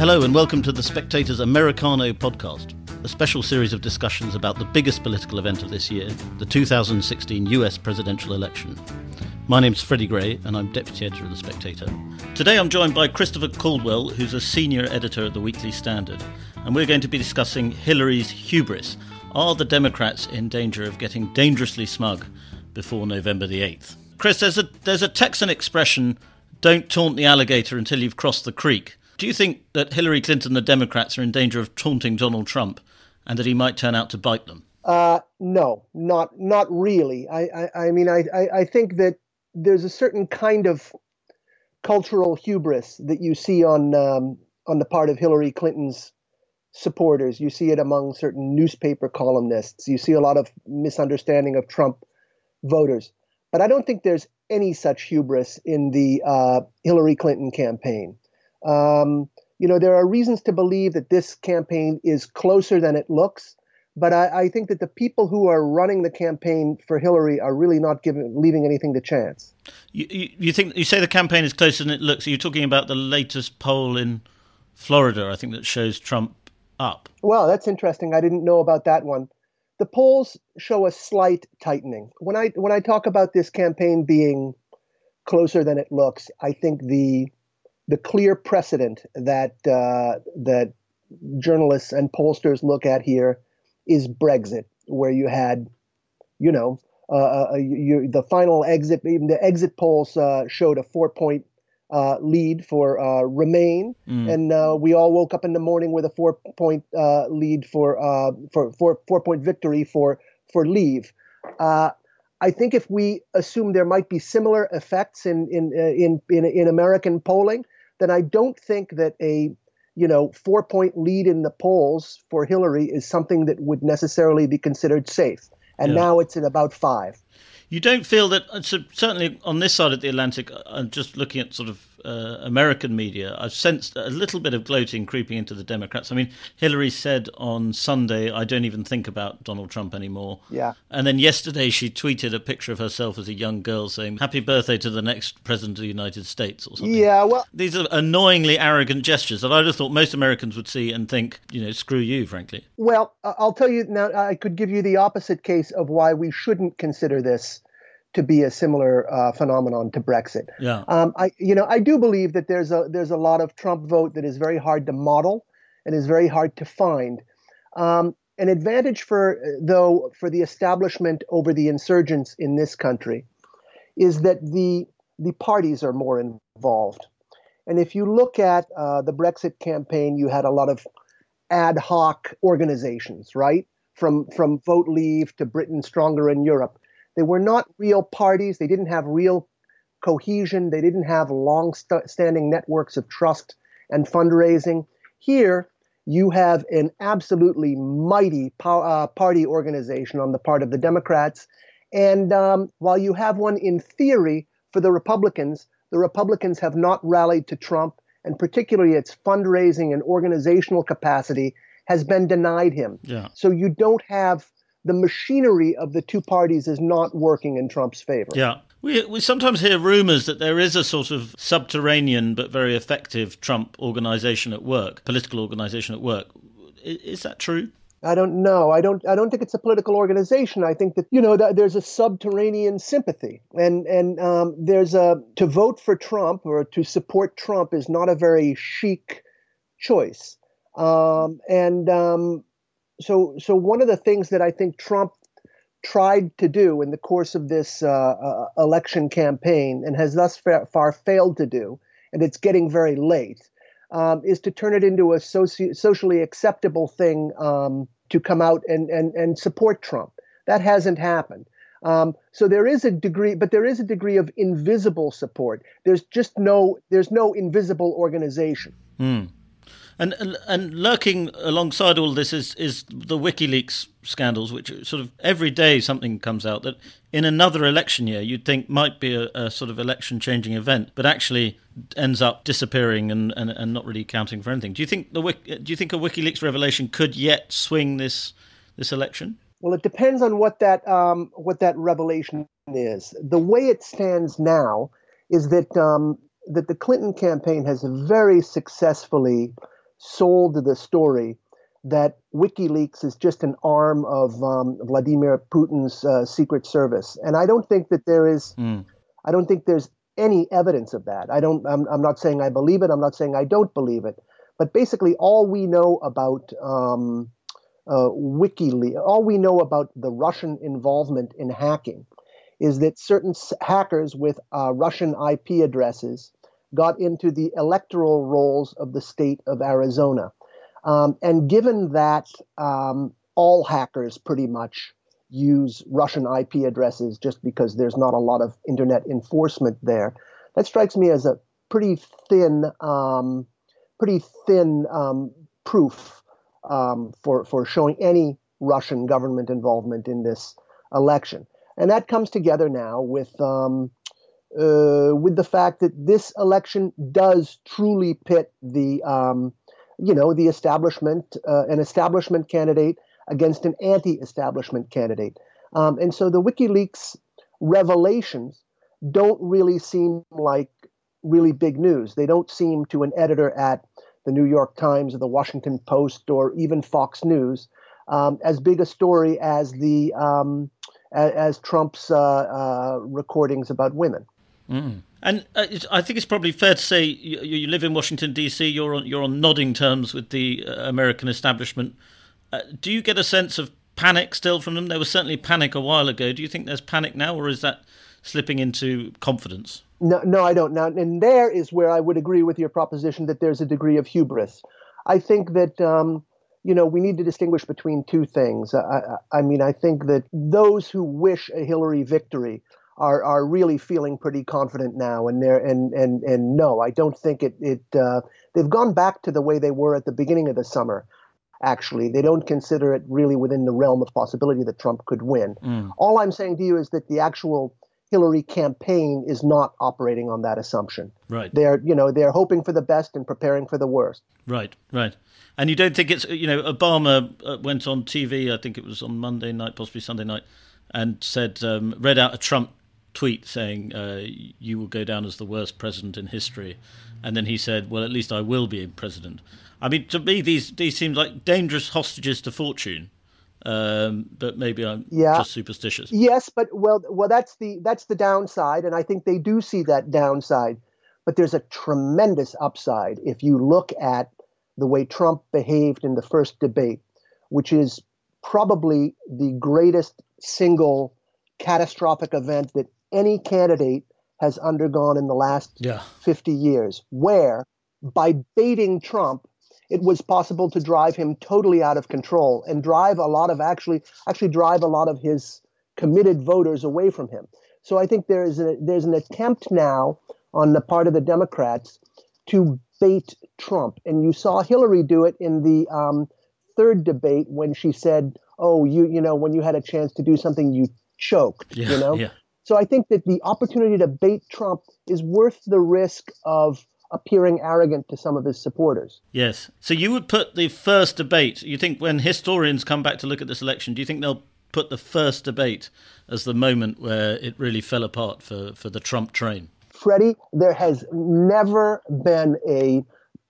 Hello, and welcome to the Spectator's Americano podcast, a special series of discussions about the biggest political event of this year, the 2016 US presidential election. My name's Freddie Gray, and I'm deputy editor of The Spectator. Today I'm joined by Christopher Caldwell, who's a senior editor at the Weekly Standard, and we're going to be discussing Hillary's hubris. Are the Democrats in danger of getting dangerously smug before November the 8th? Chris, there's a, there's a Texan expression don't taunt the alligator until you've crossed the creek. Do you think that Hillary Clinton and the Democrats are in danger of taunting Donald Trump and that he might turn out to bite them? Uh, no, not not really. I, I, I mean, I, I, I think that there's a certain kind of cultural hubris that you see on um, on the part of Hillary Clinton's supporters. You see it among certain newspaper columnists. You see a lot of misunderstanding of Trump voters. But I don't think there's any such hubris in the uh, Hillary Clinton campaign. Um, you know, there are reasons to believe that this campaign is closer than it looks. But I, I, think that the people who are running the campaign for Hillary are really not giving, leaving anything to chance. You, you, you think you say the campaign is closer than it looks? Are you talking about the latest poll in Florida? I think that shows Trump up. Well, that's interesting. I didn't know about that one. The polls show a slight tightening. When I when I talk about this campaign being closer than it looks, I think the the clear precedent that uh, that journalists and pollsters look at here is Brexit, where you had, you know, uh, uh you, the final exit, even the exit polls uh, showed a four point uh, lead for uh, Remain, mm. and uh, we all woke up in the morning with a four point lead for for four four point victory for for Leave. I think if we assume there might be similar effects in in in in, in American polling, then I don't think that a you know four point lead in the polls for Hillary is something that would necessarily be considered safe. And yeah. now it's at about five. You don't feel that, uh, so certainly on this side of the Atlantic, I'm uh, just looking at sort of uh, American media, I've sensed a little bit of gloating creeping into the Democrats. I mean, Hillary said on Sunday, I don't even think about Donald Trump anymore. Yeah. And then yesterday she tweeted a picture of herself as a young girl saying, Happy birthday to the next president of the United States or something. Yeah, well. These are annoyingly arrogant gestures that I just thought most Americans would see and think, you know, screw you, frankly. Well, I'll tell you now, I could give you the opposite case of why we shouldn't consider this to be a similar uh, phenomenon to Brexit. Yeah. Um, I, you know, I do believe that there's a there's a lot of Trump vote that is very hard to model and is very hard to find. Um, an advantage for though for the establishment over the insurgents in this country is that the the parties are more involved. And if you look at uh, the Brexit campaign, you had a lot of ad hoc organizations, right? From from Vote Leave to Britain Stronger in Europe they were not real parties. They didn't have real cohesion. They didn't have long standing networks of trust and fundraising. Here, you have an absolutely mighty uh, party organization on the part of the Democrats. And um, while you have one in theory for the Republicans, the Republicans have not rallied to Trump, and particularly its fundraising and organizational capacity has been denied him. Yeah. So you don't have the machinery of the two parties is not working in Trump's favor. Yeah. We, we sometimes hear rumors that there is a sort of subterranean but very effective Trump organization at work, political organization at work. Is, is that true? I don't know. I don't. I don't think it's a political organization. I think that you know that there's a subterranean sympathy, and and um, there's a to vote for Trump or to support Trump is not a very chic choice. Um, and um, so so one of the things that I think Trump tried to do in the course of this uh, uh, election campaign and has thus far failed to do, and it's getting very late, um, is to turn it into a soci- socially acceptable thing um, to come out and, and, and support Trump. That hasn't happened. Um, so there is a degree, but there is a degree of invisible support. There's just no, there's no invisible organization. Mm. And, and, lurking alongside all this is is the WikiLeaks scandals, which sort of every day something comes out that in another election year you'd think might be a, a sort of election changing event, but actually ends up disappearing and, and, and not really counting for anything. Do you think the do you think a WikiLeaks revelation could yet swing this this election? Well, it depends on what that um, what that revelation is. The way it stands now is that um, that the Clinton campaign has very successfully sold the story that WikiLeaks is just an arm of um, Vladimir Putin's uh, secret service, and I don't think that there is. Mm. I don't think there's any evidence of that. I don't. I'm, I'm, not saying I believe it. I'm not saying I don't believe it. But basically, all we know about um, uh, WikiLeaks, all we know about the Russian involvement in hacking, is that certain hackers with uh, Russian IP addresses got into the electoral rolls of the state of Arizona. Um, and given that um, all hackers pretty much use Russian IP addresses just because there's not a lot of internet enforcement there, that strikes me as a pretty thin, um, pretty thin um, proof um, for for showing any Russian government involvement in this election. And that comes together now with um, uh, with the fact that this election does truly pit the um, you know the establishment uh, an establishment candidate against an anti-establishment candidate. Um, and so the wikileaks revelations don't really seem like really big news. They don't seem to an editor at the new york times or the washington post or even fox news um, as big a story as the um, as, as, trump's uh, uh, recordings about women mm. And uh, I think it's probably fair to say you, you, live in Washington D.C. You're on you're on nodding terms with the uh, American establishment. Uh, do you get a sense of panic still from them? There was certainly panic a while ago. Do you think there's panic now, or is that slipping into confidence? No, no, I don't. Now, and there is where I would agree with your proposition that there's a degree of hubris. I think that um, you know we need to distinguish between two things. I, I, I mean, I think that those who wish a Hillary victory are are really feeling pretty confident now, and they're and and and no, I don't think it it uh, they've gone back to the way they were at the beginning of the summer. Actually, they don't consider it really within the realm of possibility that Trump could win. Mm. All I'm saying to you is that the actual Hillary campaign is not operating on that assumption. Right. They're you know they're hoping for the best and preparing for the worst. Right. Right. And you don't think it's you know Obama uh, went on TV I think it was on Monday night possibly Sunday night and said um, read out a Trump tweet saying uh, you will go down as the worst president in history, and then he said, "Well, at least I will be president." I mean, to me, these these seem like dangerous hostages to fortune. Um, but maybe I'm yeah. just superstitious. Yes, but well, well, that's the that's the downside, and I think they do see that downside. But there's a tremendous upside if you look at the way Trump behaved in the first debate, which is probably the greatest single catastrophic event that any candidate has undergone in the last yeah. 50 years, where by baiting Trump, it was possible to drive him totally out of control and drive a lot of actually actually drive a lot of his committed voters away from him. So I think there is a, there's an attempt now on the part of the Democrats to bait Trump, and you saw Hillary do it in the um, third debate when she said, "Oh, you you know when you had a chance to do something, you choked." Yeah, you know. Yeah. So I think that the opportunity to bait Trump is worth the risk of appearing arrogant to some of his supporters. Yes. So you would put the first debate, you think when historians come back to look at this election, do you think they'll put the first debate as the moment where it really fell apart for, for the Trump train? Freddie, there has never been a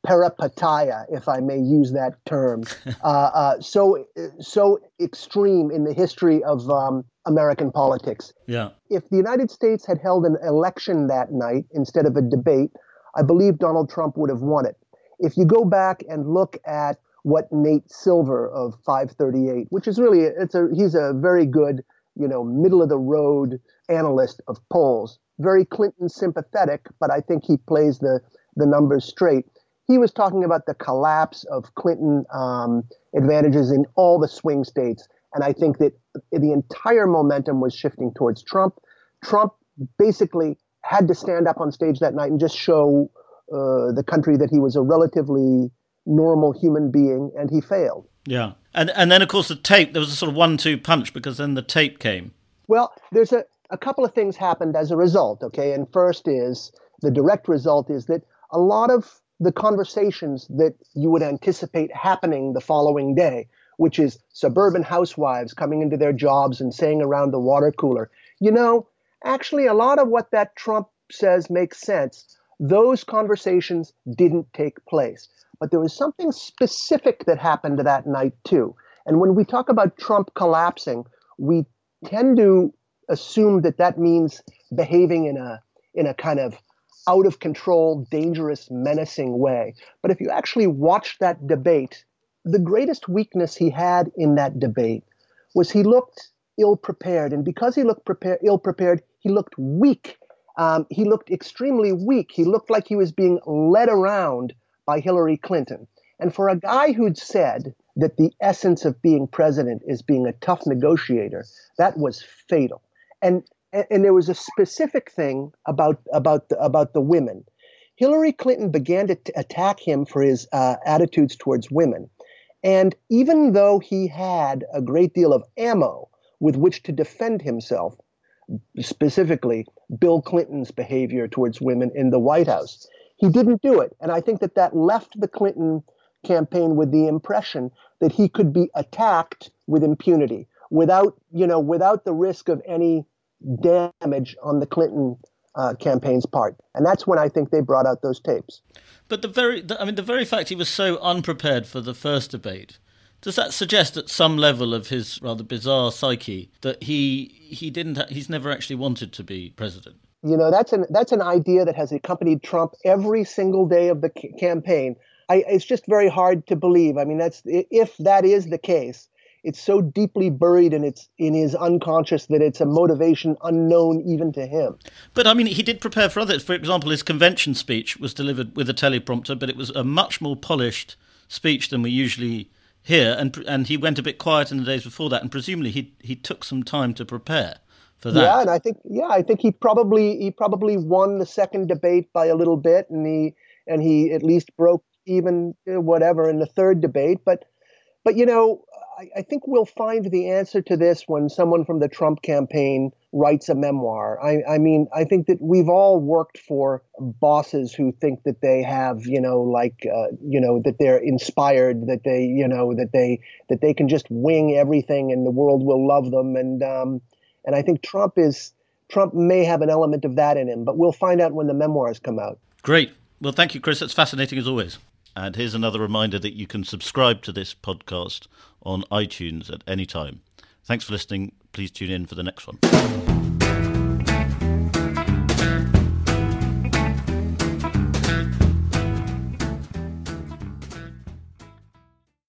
peripeteia, if I may use that term, uh, uh, so so extreme in the history of um, American politics. Yeah. If the United States had held an election that night instead of a debate, I believe Donald Trump would have won it. If you go back and look at what Nate Silver of 538, which is really it's a he's a very good you know middle of the road analyst of polls, very Clinton sympathetic, but I think he plays the the numbers straight he was talking about the collapse of Clinton um, advantages in all the swing states. And I think that the entire momentum was shifting towards Trump. Trump basically had to stand up on stage that night and just show uh, the country that he was a relatively normal human being, and he failed. Yeah. And, and then, of course, the tape, there was a sort of one two punch because then the tape came. Well, there's a, a couple of things happened as a result, okay? And first is the direct result is that a lot of the conversations that you would anticipate happening the following day, which is suburban housewives coming into their jobs and saying around the water cooler, you know, actually, a lot of what that Trump says makes sense. Those conversations didn't take place. but there was something specific that happened that night too. And when we talk about Trump collapsing, we tend to assume that that means behaving in a in a kind of out of control, dangerous, menacing way. But if you actually watch that debate, the greatest weakness he had in that debate was he looked ill prepared. And because he looked prepared, ill prepared, he looked weak. Um, he looked extremely weak. He looked like he was being led around by Hillary Clinton. And for a guy who'd said that the essence of being president is being a tough negotiator, that was fatal. And and there was a specific thing about about the, about the women. Hillary Clinton began to t- attack him for his uh, attitudes towards women, and even though he had a great deal of ammo with which to defend himself, specifically Bill Clinton's behavior towards women in the White House, he didn't do it. And I think that that left the Clinton campaign with the impression that he could be attacked with impunity without, you know, without the risk of any damage on the Clinton uh, campaign's part, and that's when I think they brought out those tapes. But the very, the, I mean, the very fact he was so unprepared for the first debate. Does that suggest at some level of his rather bizarre psyche that he he didn't he's never actually wanted to be president? You know, that's an that's an idea that has accompanied Trump every single day of the c- campaign. I, it's just very hard to believe. I mean, that's if that is the case, it's so deeply buried in its in his unconscious that it's a motivation unknown even to him. But I mean, he did prepare for others. For example, his convention speech was delivered with a teleprompter, but it was a much more polished speech than we usually hear, and and he went a bit quiet in the days before that, and presumably he he took some time to prepare. For that. Yeah, and I think yeah, I think he probably he probably won the second debate by a little bit, and he and he at least broke even uh, whatever in the third debate. But but you know, I, I, think we'll find the answer to this when someone from the Trump campaign writes a memoir. I, I mean, I think that we've all worked for bosses who think that they have, you know, like, uh, you know, that they're inspired, that they, you know, that they that they can just wing everything and the world will love them. And um, and I think Trump is Trump may have an element of that in him, but we'll find out when the memoirs come out. Great. Well, thank you, Chris. That's fascinating as always. And here's another reminder that you can subscribe to this podcast on iTunes at any time. Thanks for listening. Please tune in for the next one.